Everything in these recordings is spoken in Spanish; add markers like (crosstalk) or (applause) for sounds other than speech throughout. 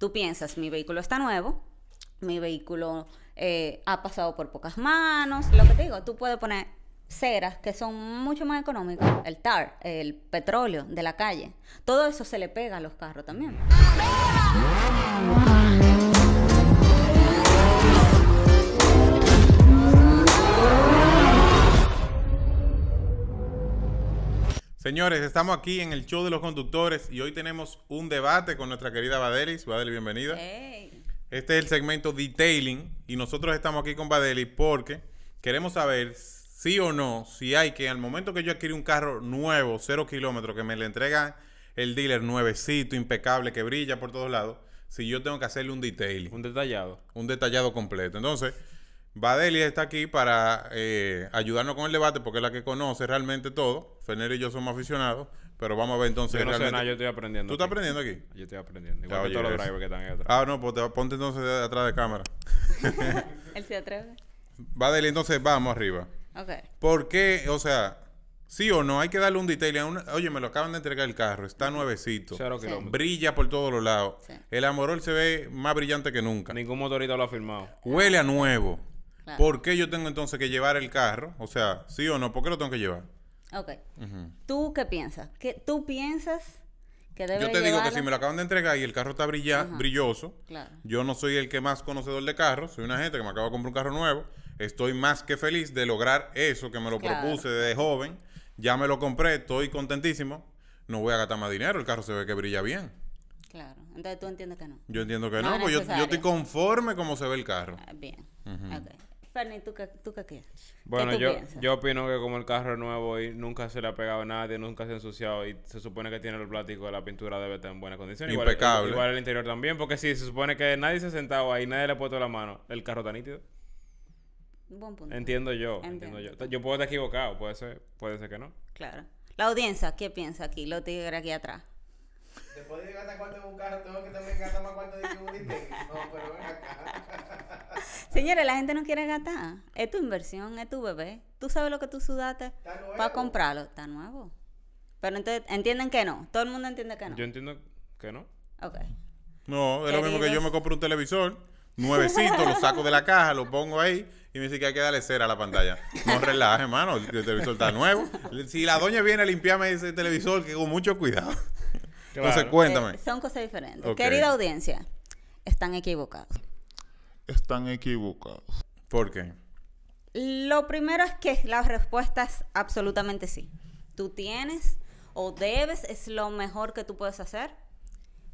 Tú piensas, mi vehículo está nuevo, mi vehículo eh, ha pasado por pocas manos, lo que te digo, tú puedes poner ceras que son mucho más económicas, el tar, el petróleo de la calle, todo eso se le pega a los carros también. Señores, estamos aquí en el show de los conductores y hoy tenemos un debate con nuestra querida Badelis. Badelis, bienvenida. Ey. Este es el segmento Detailing y nosotros estamos aquí con Badelis porque queremos saber sí o no, si hay que al momento que yo adquirí un carro nuevo, cero kilómetros, que me le entrega el dealer nuevecito, impecable, que brilla por todos lados, si yo tengo que hacerle un detailing, Un detallado. un detallado completo. Entonces, Badelis está aquí para eh, ayudarnos con el debate porque es la que conoce realmente todo. Fener y yo somos aficionados, pero vamos a ver entonces Yo no sé realmente- nada, yo estoy aprendiendo. ¿Tú estás aprendiendo aquí? Yo estoy aprendiendo. Igual Ya, que todos los drivers que están ahí atrás. Ah, no, pues te- ponte entonces de- atrás de cámara. (laughs) ¿Él se atreve? Badeli, entonces vamos arriba. Ok. ¿Por qué? O sea, sí o no, hay que darle un detail. a una- Oye, me lo acaban de entregar el carro, está nuevecito. Cero Sí. Brilla por todos los lados. Sí. El Amorol se ve más brillante que nunca. Ningún motorista lo ha firmado. Huele a nuevo. Claro. ¿Por qué yo tengo entonces que llevar el carro? O sea, sí o no, ¿por qué lo tengo que llevar? Ok. ¿Tú qué piensas? ¿Qué, ¿Tú piensas que debe Yo te digo que si me lo acaban de entregar y el carro está brilla- brilloso, Claro. yo no soy el que más conocedor de carros, soy una gente que me acaba de comprar un carro nuevo, estoy más que feliz de lograr eso que me lo Claro. propuse desde joven, ya me lo compré, estoy contentísimo, no voy a gastar más dinero, el carro se ve que brilla bien. Claro. Entonces tú entiendes que no. Yo entiendo que No no, es pues yo, yo estoy conforme como se ve el carro. Ah, Bien. Ok. Fernie, ¿tú qué, ¿tú qué quieres? Bueno, ¿Qué tú yo, piensas? yo opino que como el carro es nuevo y nunca se le ha pegado a nadie, nunca se ha ensuciado y se supone que tiene el plástico de la pintura debe estar en buena condición. Igual- Impecable. Igual, el interior también, porque si se supone que nadie se ha sentado ahí, nadie le ha puesto la mano, el carro está nítido. Buen punto. Entiendo yo, Entiendo. entiendo yo. Yo puedo estar equivocado, puede ser, puede ser que no. Claro. La audiencia, ¿qué piensa aquí? Los tigres aquí atrás. Después de gastar cuarto en un carro, tengo que también gastar más cuarto de que un. (laughs) No, pero ven acá. Señores, la gente no quiere gastar. Es tu inversión, es tu bebé. Tú sabes lo que tú sudaste para comprarlo. Está nuevo. Pero entonces entienden que no. Todo el mundo entiende que no. Yo entiendo que no. Ok. No, es lo mismo que yo me compro un televisor, nuevecito, lo saco de la caja, lo pongo ahí y me dice que hay que darle cera a la pantalla. No relaje, hermano, el televisor está nuevo. Si la doña viene a limpiarme ese televisor, que con mucho cuidado. Entonces, cuéntame. Eh, son cosas diferentes. Querida audiencia, están equivocados. Están equivocados. ¿Por qué? Lo primero es que la respuesta es absolutamente sí. Tú tienes o debes, es lo mejor que tú puedes hacer,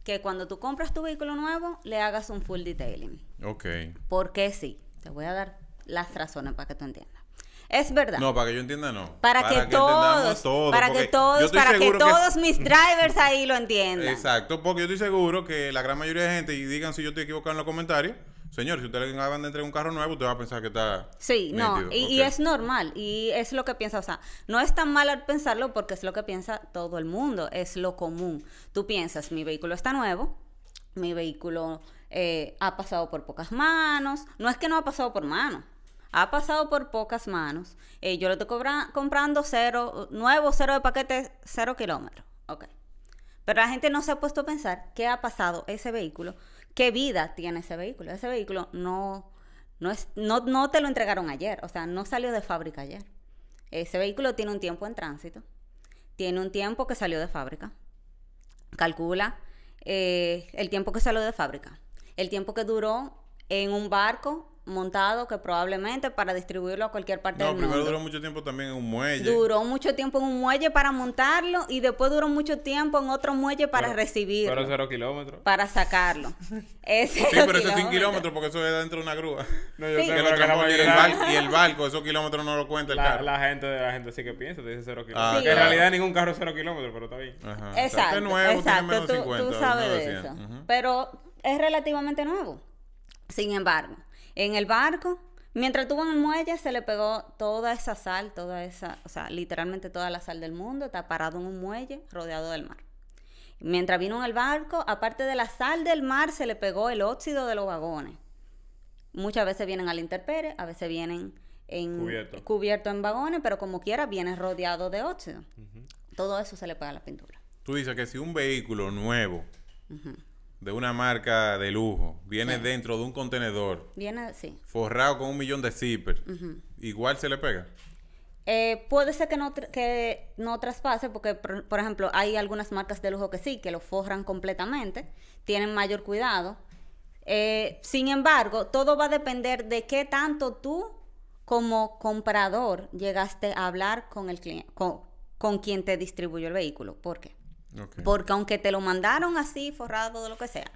que cuando tú compras tu vehículo nuevo, le hagas un full detailing. Ok. ¿Por qué sí? Te voy a dar las razones para que tú entiendas. Es verdad. No, para que yo entienda, no. para, que, todos, todo, para porque que todos, para que todos mis drivers ahí lo entiendan. Exacto, porque yo estoy seguro que la gran mayoría de gente, y digan si yo estoy equivocado en los comentarios, señor, si usted le acaban de entregar un carro nuevo, usted va a pensar que está. Sí, no, nítido. y, y Ok. es normal, y es lo que piensa, o sea, no es tan mal al pensarlo porque es lo que piensa todo el mundo, es lo común. Tú piensas, mi vehículo está nuevo, mi vehículo eh, ha pasado por pocas manos, no es que no ha pasado por manos, ha pasado por pocas manos, eh, yo lo estoy comprando cero, nuevo, cero de paquete, cero kilómetros, ok. Pero la gente no se ha puesto a pensar qué ha pasado ese vehículo, qué vida tiene ese vehículo. Ese vehículo no, no, es, no, no te lo entregaron ayer, o sea, no salió de fábrica ayer. Ese vehículo tiene un tiempo en tránsito, tiene un tiempo que salió de fábrica. Calcula eh, el tiempo que salió de fábrica, el tiempo que duró en un barco montado que probablemente para distribuirlo a cualquier parte No, del primero mundo. duró mucho tiempo también en un muelle. Duró mucho tiempo en un muelle para montarlo y después duró mucho tiempo en otro muelle para Pero- recibirlo, Pero cero kilómetros. para sacarlo. (laughs) Sí, pero eso es sin kilómetros porque eso es dentro de una grúa. (laughs) No, yo Sí. sé, Que pero lo que la y, el barco, y el barco, esos kilómetros no lo cuenta el La, carro. la gente, la gente sí que piensa, te dice cero kilómetros. Ah, en claro. realidad ningún carro es cero kilómetros, pero está bien. Ajá. Exacto, este nuevo tiene exacto, menos tú, 50, tú sabes de 100. eso. Pero es relativamente nuevo. Sin embargo, en el barco, mientras estuvo en el muelle, se le pegó toda esa sal, toda esa, o sea, literalmente toda la sal del mundo, está parado en un muelle rodeado del mar. Mientras vino en el barco, aparte de la sal del mar, se le pegó el óxido de los vagones. Muchas veces vienen a la intemperie, a veces vienen en Cubierto. cubierto en vagones, pero como quiera viene rodeado de óxido. Todo eso se le pega a la pintura. Tú dices que si un vehículo nuevo de una marca de lujo viene Sí. dentro de un contenedor Viene, sí. forrado con un millón de zippers, igual se le pega. Eh, puede ser que no, que no traspase, porque, por, por ejemplo, hay algunas marcas de lujo que sí, que lo forran completamente, tienen mayor cuidado. Eh, sin embargo, todo va a depender de qué tanto tú, como comprador, llegaste a hablar con el cliente, con, con quien te distribuyó el vehículo. ¿Por qué? Porque aunque te lo mandaron así, forrado de lo que sea,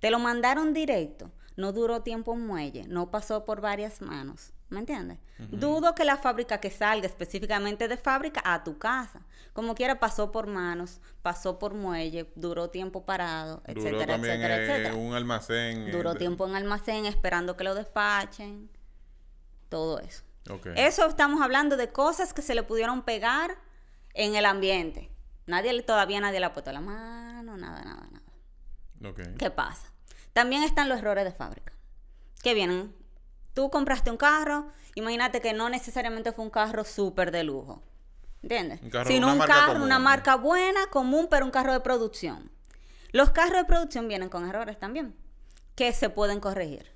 te lo mandaron directo, no duró tiempo en muelle, no pasó por varias manos. ¿Me entiendes? Dudo que la fábrica que salga específicamente de fábrica a tu casa. Como quiera, pasó por manos, pasó por muelle, duró tiempo parado, Duró etcétera, también etcétera, eh, etcétera. un almacén. eh, Duró tiempo en almacén esperando que lo despachen. Todo eso. Ok. Eso estamos hablando de cosas que se le pudieron pegar en el ambiente. Nadie todavía nadie le ha puesto la mano, nada, nada, nada. ¿Qué pasa? También están los errores de fábrica. Que vienen, tú compraste un carro, imagínate que no necesariamente fue un carro súper de lujo. ¿Entiendes? Un carro- Sino una un marca carro, común. una marca buena, común, pero un carro de producción. Los carros de producción vienen con errores también, que se pueden corregir.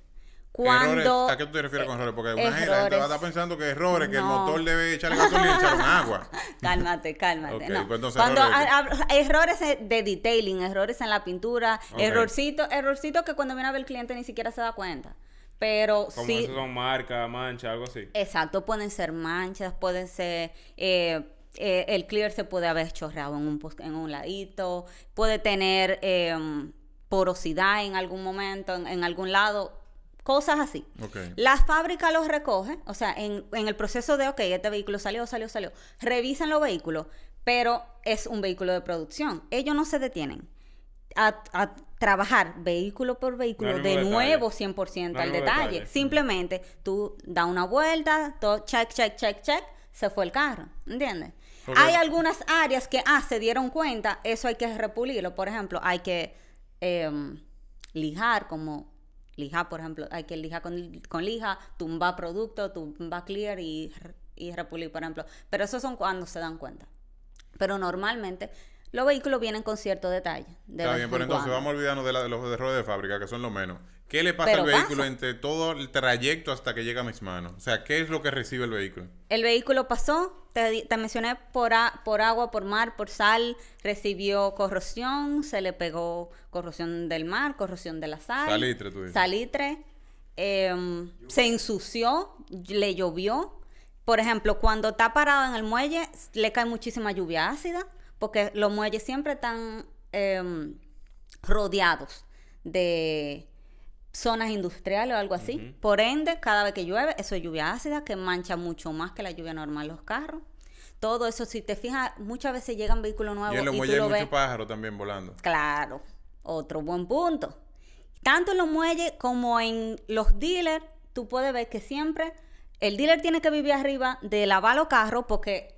Cuando, Errores, ¿A qué tú te refieres con errores? Porque una gente va a estar pensando que errores, que el motor debe echarle gasolina y echaron agua. (laughs) Cálmate, cálmate. No. pues entonces Cuando errores errores de detailing, errores en la pintura, Ok. errorcito, errorcito que cuando viene a ver el cliente ni siquiera se da cuenta. Pero Como sí, esos son marcas, mancha, algo así. exacto, pueden ser manchas, pueden ser eh, eh, el clear se puede haber chorreado en un en un ladito, puede tener em, porosidad en algún momento, en, en algún lado, cosas así. Ok. La fábrica los recoge, o sea, en, en el proceso de, ok, este vehículo salió, salió, salió, revisan los vehículos, pero es un vehículo de producción. Ellos no se detienen a, a trabajar vehículo por vehículo No de nuevo detalle. 100% No al detalle. detalle. Simplemente tú da una vuelta, todo, check, check, check, check, se fue el carro, ¿entiendes? Hay algunas áreas que, ah, se dieron cuenta, eso hay que repulirlo. Por ejemplo, hay que em, lijar, como lijar, por ejemplo, hay que lijar con, con lija, tumba producto, tumba clear y, y repulir, por ejemplo. Pero eso son cuando se dan cuenta. Pero normalmente los vehículos vienen con cierto detalle. de Está bien, en pero entonces cuando. vamos a olvidarnos de, la- de los errores de fábrica, que son lo menos. ¿Qué le pasa Pero al vehículo pasa. entre todo el trayecto hasta que llega a mis manos? O sea, ¿qué es lo que recibe el vehículo? El vehículo pasó, te, mencioné por, a- por agua, por mar, por sal, recibió corrosión, se le pegó corrosión del mar, corrosión de la sal. Salitre, tú dices. Salitre, em, se ensució, le llovió. Por ejemplo, cuando está parado en el muelle, le cae muchísima lluvia ácida, porque los muelles siempre están em, rodeados de zonas industriales o algo así. Por ende, cada vez que llueve, eso es lluvia ácida que mancha mucho más que la lluvia normal los carros. Todo eso, si te fijas, muchas veces llegan vehículos nuevos y en los y muelles hay muchos pájaros también volando. Claro, otro buen punto. Tanto en los muelles como en los dealers, tú puedes ver que siempre el dealer tiene que vivir arriba de lavar los carros porque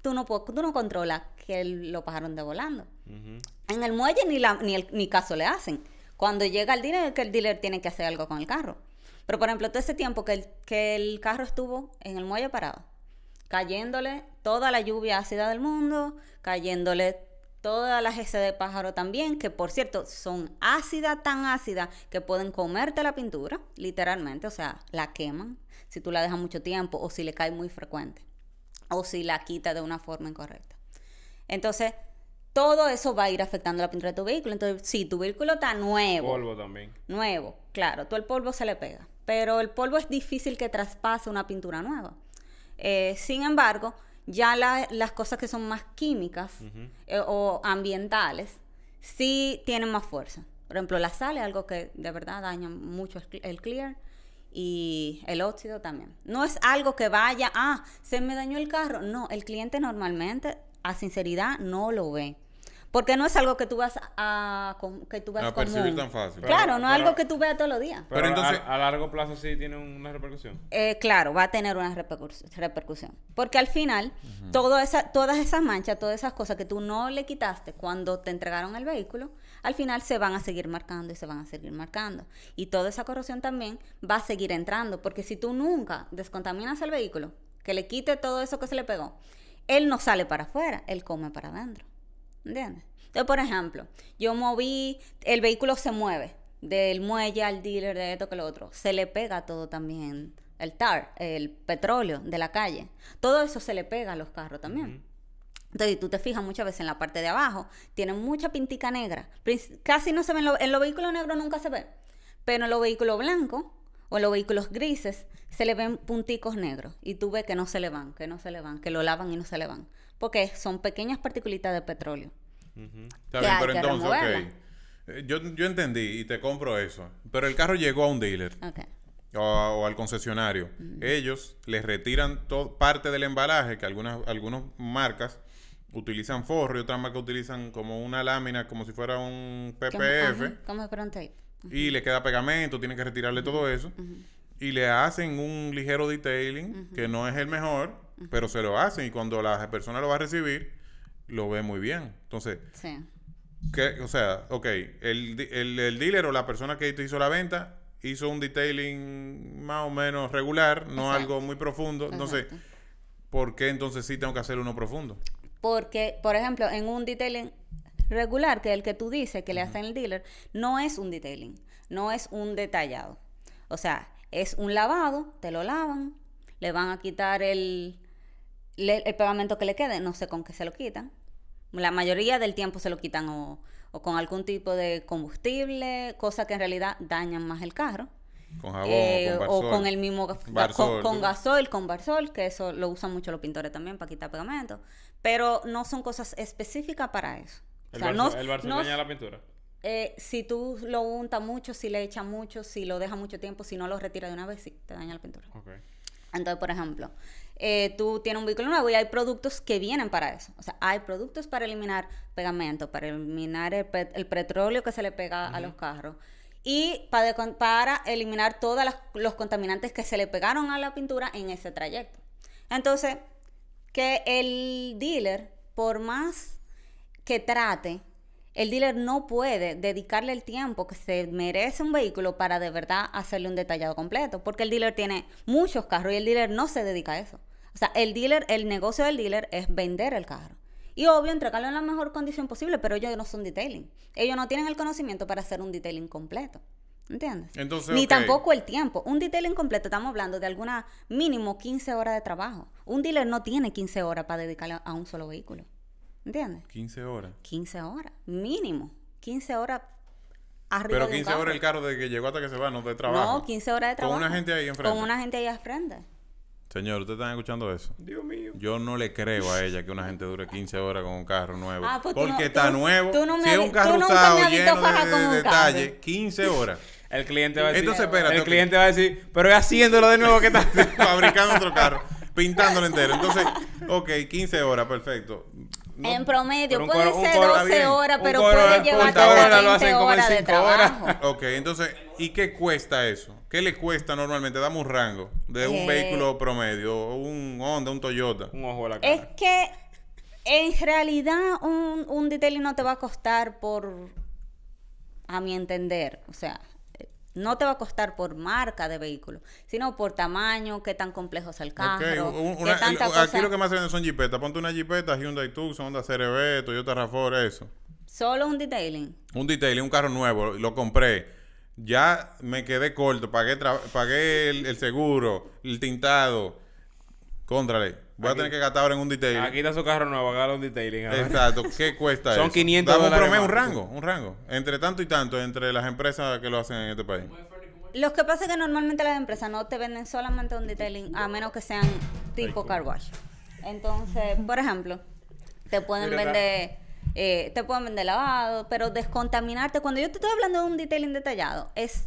tú no, tú no controlas que los pájaros de volando. En el muelle ni, la, ni, el, ni caso le hacen. Cuando llega el dealer, que el dealer tiene que hacer algo con el carro. Pero, por ejemplo, todo ese tiempo que el, que el carro estuvo en el muelle parado, cayéndole toda la lluvia ácida del mundo, cayéndole todas las heces de pájaro también, que por cierto son ácidas, tan ácidas que pueden comerte la pintura, literalmente, o sea, la queman si tú la dejas mucho tiempo o si le cae muy frecuente o si la quita de una forma incorrecta. Entonces, todo eso va a ir afectando la pintura de tu vehículo. Entonces, si tu vehículo está nuevo, Polvo también. nuevo, claro, todo el polvo se le pega. Pero el polvo es difícil que traspase una pintura nueva. Eh, sin embargo, ya la- las cosas que son más químicas eh, o ambientales sí tienen más fuerza. Por ejemplo, la sal es algo que de verdad daña mucho el, el clear y el óxido también. No es algo que vaya, ah, se me dañó el carro. No, el cliente normalmente, a sinceridad, no lo ve. Porque no es algo que tú vas a, que tú vas A percibir común. tan fácil. Claro, Pero- no es algo que tú veas todos los días. Pero, Pero entonces- a, a largo plazo sí tiene una repercusión. Eh, claro, va a tener una repercus- repercusión. Porque al final, todo esa, todas esas manchas, todas esas cosas que tú no le quitaste cuando te entregaron el vehículo, al final se van a seguir marcando y se van a seguir marcando. Y toda esa corrosión también va a seguir entrando. Porque si tú nunca descontaminas el vehículo, que le quite todo eso que se le pegó, él no sale para afuera, él come para adentro. ¿Entiendes? Entonces, por ejemplo, yo moví, el vehículo se mueve del muelle al dealer, de esto que lo otro. Se le pega todo también. El tar, el petróleo de la calle. Todo eso se le pega a los carros también. Entonces, tú te fijas muchas veces en la parte de abajo, tienen mucha pintica negra. Casi no se ven, en los vehículos negros nunca se ve, pero en los vehículos blancos o los vehículos grises se le ven punticos negros y tú ves que no se le van, que no se le van, que lo lavan y no se le van, porque son pequeñas partículas de petróleo. Está que bien, hay pero entonces, ok. removerla. Eh, Yo, yo entendí y te compro eso. Pero el carro llegó a un dealer Ok. o, al concesionario. Ellos les retiran parte del embalaje, que algunas, algunas marcas utilizan forro y otras marcas utilizan como una lámina, como si fuera un ¿Cómo- PPF. ajá, ¿Cómo es para y le queda pegamento, tienen que retirarle todo eso. Y le hacen un ligero detailing, que no es el mejor, pero se lo hacen. Y cuando la persona lo va a recibir, lo ve muy bien. Entonces, Sí. ¿qué? o sea, ok, el, el, el dealer o la persona que te hizo la venta hizo un detailing más o menos regular, no Exacto. algo muy profundo. Entonces, Exacto. ¿por qué entonces sí tengo que hacer uno profundo? Porque, por ejemplo, en un detailing regular, que el que tú dices que le hacen el dealer, no es un detailing, no es un detallado. O sea, es un lavado, te lo lavan, le van a quitar el, le- el pegamento que le quede, no sé con qué se lo quitan. La mayoría del tiempo se lo quitan o, o con algún tipo de combustible, cosa que en realidad dañan más el carro. Con jabón Eh, o con o con el mismo Barsol, con, con gasoil, con barsol, que eso lo usan mucho los pintores también para quitar pegamento, pero no son cosas específicas para eso. O ¿El, sea, Barça- no, el Barça no- daña la pintura? eh, si tú lo untas mucho, si le echas mucho, si lo dejas mucho tiempo, si no lo retiras de una vez, sí, te daña la pintura. Entonces, por ejemplo, eh, tú tienes un vehículo nuevo y hay productos que vienen para eso. O sea, hay productos para eliminar pegamento, para eliminar el, pet- el petróleo que se le pega a los carros y para, para eliminar todos los contaminantes que se le pegaron a la pintura en ese trayecto. Entonces, que el dealer, por más que trate, el dealer no puede dedicarle el tiempo que se merece un vehículo para de verdad hacerle un detallado completo, porque el dealer tiene muchos carros y el dealer no se dedica a eso. O sea, el dealer, el negocio del dealer es vender el carro. Y obvio, entregarlo en la mejor condición posible, pero ellos no son detailing. Ellos no tienen el conocimiento para hacer un detailing completo. ¿Entiendes? Entonces, Ni tampoco el tiempo. Un detailing completo, estamos hablando de alguna mínimo 15 horas de trabajo. Un dealer no tiene 15 horas para dedicarle a un solo vehículo. ¿Entiendes? 15 horas. 15 horas, mínimo. 15 horas arriba Pero de un 15 carro. horas el carro desde que llegó hasta que se va, no de trabajo. No, 15 horas de Con trabajo. una gente ahí enfrente. Con una gente ahí al frente. Señor, ¿ustedes están escuchando eso? Dios mío. Yo no le creo a ella que una gente dure 15 horas con un carro nuevo. Ah, pues tú porque no- está tú- nuevo. tú no me si es un carro tú usado me has visto lleno de, con de un detalle, carro. 15 horas. El cliente va a decir. Entonces, espérate, el cliente va a decir, pero es haciéndolo de nuevo, ¿qué tal? (laughs) Fabricando otro carro, pintándolo entero. Entonces, ok, 15 horas, perfecto. No- en promedio, puede ser coro- 12 bien. horas, pero puede llevar hasta ahora lo 20 hacen como en horas de cinco horas. trabajo. (laughs) Ok, entonces, ¿y qué cuesta eso? ¿Qué le cuesta normalmente? Dame un rango de un Eh. vehículo promedio, un Honda, un Toyota. Un ojo a la cara. Es que en realidad un, un detailing no te va a costar por, a mi entender, o sea, no te va a costar por marca de vehículo, sino por tamaño, qué tan complejo es el carro, qué tanta el- cosa- aquí lo que más se vende son jipetas. Ponte una jipeta, Hyundai Tucson, Honda CRV, Toyota RAV4, eso. Solo un detailing. Un detailing, un carro nuevo, lo compré. Ya me quedé corto, pagué, pagué el, el seguro, el tintado. Contrale. Voy a tener que gastar ahora en un detailing. Aquí está su carro nuevo, hágalo un detailing. a ver. Exacto. ¿Qué (laughs) cuesta Son eso? 500 Dame un dólares promedio, un rango, un rango. Entre tanto y tanto, entre las empresas que lo hacen en este país. Lo que pasa es que normalmente las empresas no te venden solamente un detailing, a menos que sean tipo car wash. Entonces, por ejemplo, te pueden Mira, vender, eh, te pueden vender lavado, pero descontaminarte. Cuando yo te estoy hablando de un detailing detallado, es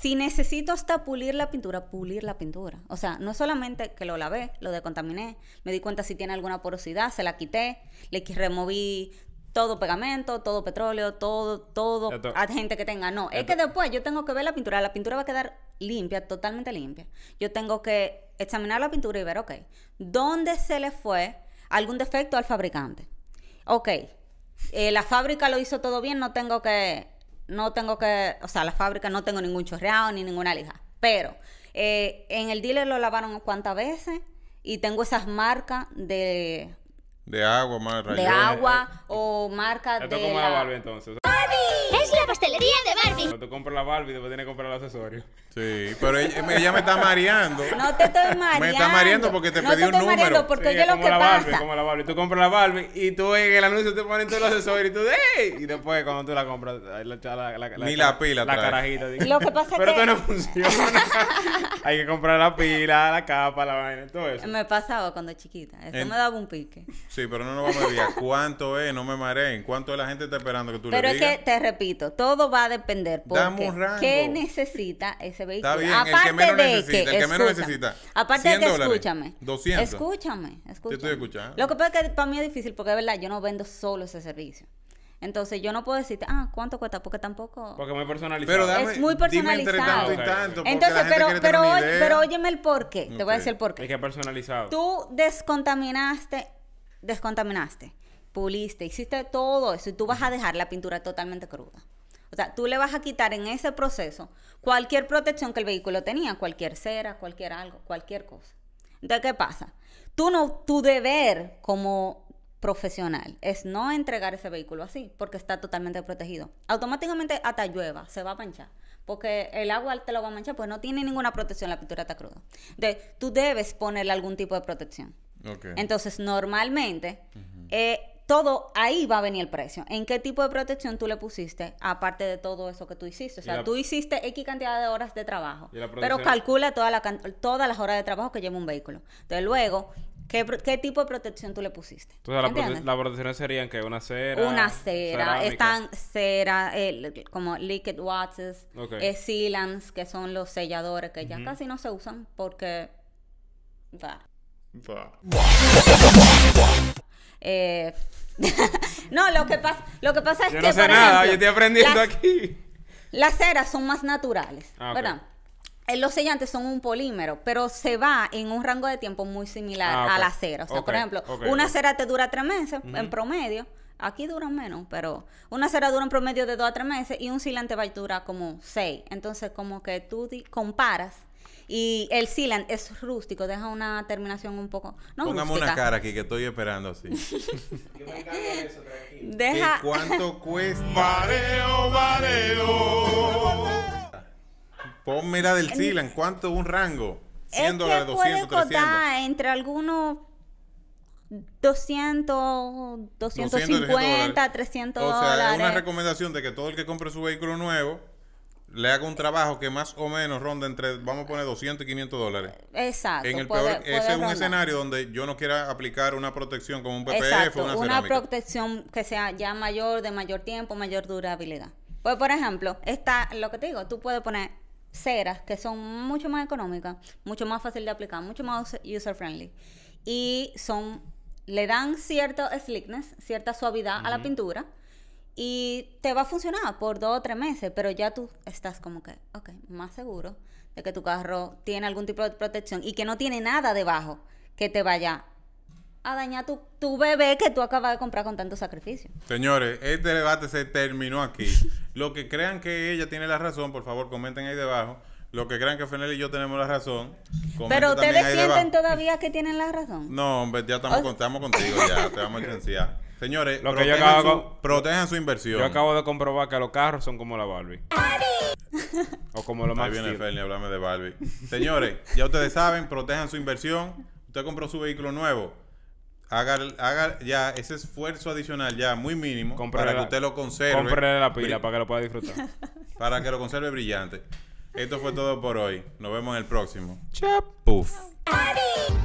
si necesito hasta pulir la pintura, pulir la pintura. O sea, no es solamente que lo lavé, lo descontaminé, me di cuenta si tiene alguna porosidad, se la quité, le removí todo pegamento, todo petróleo, todo, todo Ya to- agente que tenga. No, es que después yo tengo que ver la pintura. La pintura va a quedar limpia, totalmente limpia. Yo tengo que examinar la pintura y ver, ok, ¿dónde se le fue algún defecto al fabricante? Ok, eh, la fábrica lo hizo todo bien, no tengo que, no tengo que, o sea, la fábrica no tengo ningún chorreado ni ninguna lija. Pero eh, en el dealer lo lavaron cuántas veces y tengo esas marcas de De agua, más de agua o marca Esto de es como la la- Barbie entonces. Es la pastelería de Barbie. Cuando tú compras la Barbie, después tienes que comprar el accesorio. Sí, pero ella, ella me está mareando. (laughs) No te estoy mareando. Me está mareando porque te no pedí te un estoy mareando número. porque Sí, oye es lo como que la Barbie, pasa. como la Barbie. Tú compras la Barbie y tú en el anuncio te ponen todos los accesorios y tú ¡Ey! Y después cuando tú la compras, la, la, la, Ni la pila La trae. carajita. dice, Lo que pasa es Pero que- esto no funciona. (laughs) Hay que comprar la pila, la capa, la vaina, todo eso. Me pasaba cuando chiquita. Eso En- me daba un pique. Sí, pero no nos vamos a desviar. ¿Cuánto es? No me mareen. ¿Cuánto es la gente está esperando que tú Pero le es digas? que te repito, todo va a depender Dame porque un rango. qué necesita ese vehículo. Está bien, el que aparte menos de necesita, que, el que menos escúchame, necesita. Aparte de 100 que dólares, escúchame. 200. Escúchame, escúchame. estoy escuchando. Lo que pasa es que para mí es difícil porque es verdad, yo no vendo solo ese servicio. Entonces yo no puedo decirte, ah, ¿cuánto cuesta? Porque tampoco Porque es muy personalizado. Pero dame, es muy dime entre tanto y personalizado. tanto. Entonces, pero pero, oye- pero óyeme el porqué. Te voy a decir el Es porqué. que es personalizado. Tú descontaminaste, descontaminaste, puliste, hiciste todo eso y tú vas a dejar la pintura totalmente cruda. O sea, tú le vas a quitar en ese proceso cualquier protección que el vehículo tenía, cualquier cera, cualquier algo, cualquier cosa. Entonces, ¿qué pasa? Tú no, tu deber como profesional es no entregar ese vehículo así, porque está totalmente protegido. Automáticamente hasta llueva, se va a manchar, porque el agua te lo va a manchar, pues no tiene ninguna protección, la pintura está cruda. Entonces, tú debes ponerle algún tipo de protección. Entonces, normalmente, eh, todo ahí va a venir el precio. ¿En qué tipo de protección tú le pusiste, aparte de todo eso que tú hiciste? O sea, la- tú hiciste X cantidad de horas de trabajo, la pero protección- calcula toda la can- todas las horas de trabajo que lleva un vehículo. Entonces, luego, ¿qué, tipo de protección tú le pusiste? Entonces, la, las protecciones serían que una cera. Una cera, cerámica. están cera, eh, como liquid waxes, Ok. eh, sealants, que son los selladores que ya casi no se usan porque... sea, Va. Eh, (laughs) no, lo que pasa, lo que pasa es Yo que no sé nada, ejemplo, yo estoy aprendiendo las, aquí. las ceras son más naturales, Ah, ok. ¿verdad? Eh, Los sellantes son un polímero, pero se va en un rango de tiempo muy similar Ah, a la cera. O sea, por ejemplo, una cera te dura tres meses en promedio. Aquí duran menos, pero una cera dura en promedio de dos a tres meses y un silante va a durar como seis. Entonces, como que tú comparas y el sealant es rústico, deja una terminación un poco... No Póngame rústica, una cara aquí que estoy esperando así. (laughs) Yo me encargo de eso, tranquilo. Deja... ¿Qué ¿Cuánto cuesta? Mareo, mareo. Ponme la del Silan. ¿Cuánto un rango? 100 es dólares, que 200, puede 300. costar entre algunos 200, 250, 300 O sea, es dólares. una recomendación de que todo el que compre su vehículo nuevo le haga un trabajo que más o menos ronda entre, vamos a poner 200 y 500 dólares. Exacto. En el puede- peor, puede ese es un rondar. escenario donde yo no quiera aplicar una protección como un PPF Exacto, o una una, cerámica. protección que sea ya mayor, de mayor tiempo, mayor durabilidad. Pues, por ejemplo, está lo que te digo, tú puedes poner ceras que son mucho más económicas, mucho más fácil de aplicar, mucho más user friendly y son le dan cierto slickness, cierta suavidad a la pintura y te va a funcionar por dos o tres meses, pero ya tú estás como que, ok, más seguro de que tu carro tiene algún tipo de protección y que no tiene nada debajo que te vaya a dañar tu, tu bebé que tú acabas de comprar con tanto sacrificio. Señores, este debate se terminó aquí. (laughs) Lo que crean que ella tiene la razón, por favor, comenten ahí debajo. Lo que crean que Fenel y yo tenemos la razón, Pero ustedes sienten debajo. todavía que tienen la razón. No, hombre, ya estamos, O- con- estamos contigo, ya, te vamos a (laughs) licenciar. Señores, Lo que yo protejan, acabo su, con- protejan su inversión. Yo acabo de comprobar que los carros son como la Barbie. o como los Ahí Max viene. Fernie, háblame de Barbie. Señores, ya ustedes saben, protejan su inversión. Usted compró su vehículo nuevo. Haga, haga ya ese esfuerzo adicional ya muy mínimo Cómprele para que la- usted lo conserve. Cómprele la pila para que lo pueda disfrutar. (laughs) para que lo conserve brillante. Esto fue todo por hoy. Nos vemos en el próximo. Chap. Puf. Barbie.